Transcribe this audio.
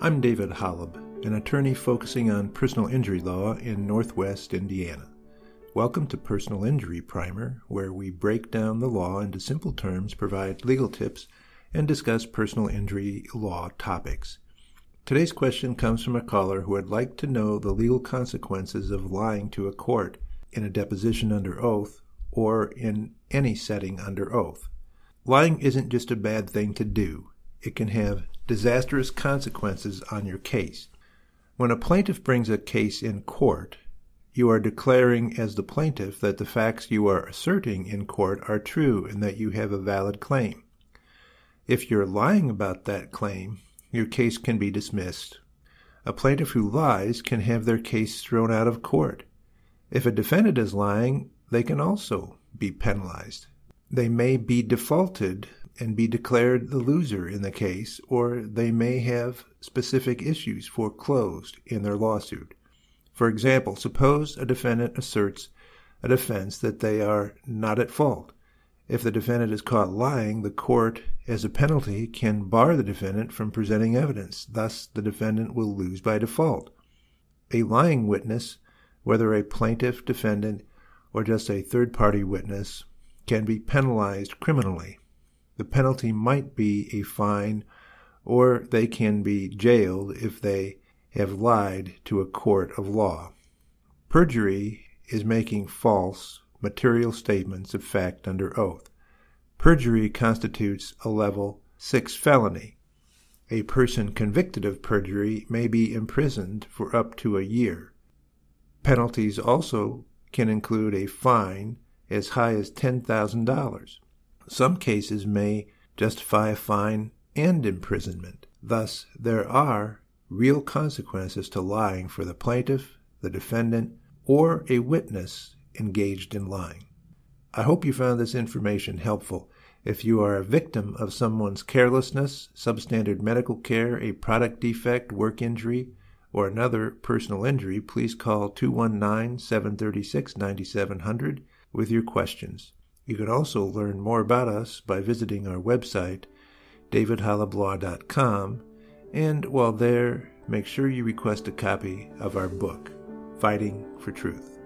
I'm David Holub, an attorney focusing on personal injury law in Northwest Indiana. Welcome to Personal Injury Primer, where we break down the law into simple terms, provide legal tips, and discuss personal injury law topics. Today's question comes from a caller who would like to know the legal consequences of lying to a court in a deposition under oath or in any setting under oath. Lying isn't just a bad thing to do, it can have disastrous consequences on your case. When a plaintiff brings a case in court, you are declaring as the plaintiff that the facts you are asserting in court are true and that you have a valid claim. If you're lying about that claim, your case can be dismissed. A plaintiff who lies can have their case thrown out of court. If a defendant is lying, they can also be penalized. They may be defaulted and be declared the loser in the case, or they may have specific issues foreclosed in their lawsuit. For example, suppose a defendant asserts a defense that they are not at fault. If the defendant is caught lying, the court, as a penalty, can bar the defendant from presenting evidence. Thus, the defendant will lose by default. A lying witness, whether a plaintiff, defendant, or just a third party witness, can be penalized criminally the penalty might be a fine, or they can be jailed if they have lied to a court of law. Perjury is making false, material statements of fact under oath. Perjury constitutes a level 6 felony. A person convicted of perjury may be imprisoned for up to a year. Penalties also can include a fine as high as $10,000. Some cases may justify a fine and imprisonment. Thus, there are real consequences to lying for the plaintiff, the defendant, or a witness engaged in lying. I hope you found this information helpful. If you are a victim of someone's carelessness, substandard medical care, a product defect, work injury, or another personal injury, please call 219 736 9700 with your questions. You can also learn more about us by visiting our website, davidholublaw.com, and while there, make sure you request a copy of our book, Fighting for Truth.